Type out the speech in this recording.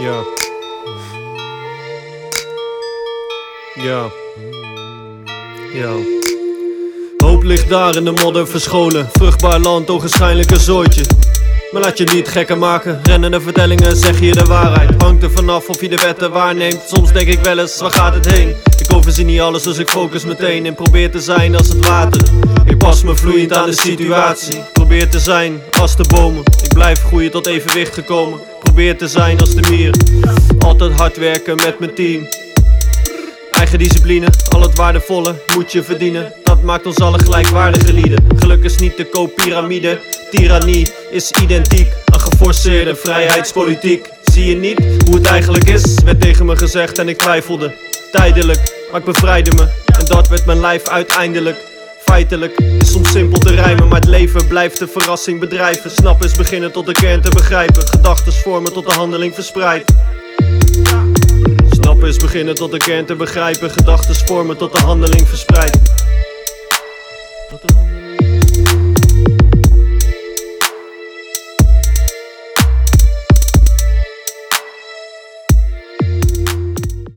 Ja. Ja. Ja. Hoop ligt daar in de modder verscholen. Vruchtbaar land, ogenschijnlijk een zooitje. Maar laat je niet gekker maken. Rennende vertellingen zeg je de waarheid. Hangt er vanaf of je de wetten waarneemt. Soms denk ik wel eens, waar gaat het heen? Ik overzie niet alles, dus ik focus meteen. En probeer te zijn als het water. Ik pas me vloeiend aan de situatie. Probeer te zijn als de bomen. Ik blijf groeien tot evenwicht gekomen. Probeer te zijn als de mier. Altijd hard werken met mijn team. Eigen discipline, al het waardevolle moet je verdienen. Dat maakt ons alle gelijkwaardige lieden. Geluk is niet de koopyramide, tirannie is identiek. Een geforceerde vrijheidspolitiek. Zie je niet hoe het eigenlijk is? Werd tegen me gezegd en ik twijfelde. Tijdelijk, maar ik bevrijdde me. En dat werd mijn lijf uiteindelijk. Feitelijk is soms simpel te rijmen, maar het leven blijft de verrassing bedrijven. Snappen is beginnen tot de kern te begrijpen. Gedachten vormen tot de handeling verspreid. Snappen is beginnen tot de kern te begrijpen. Gedachten vormen tot de handeling verspreid.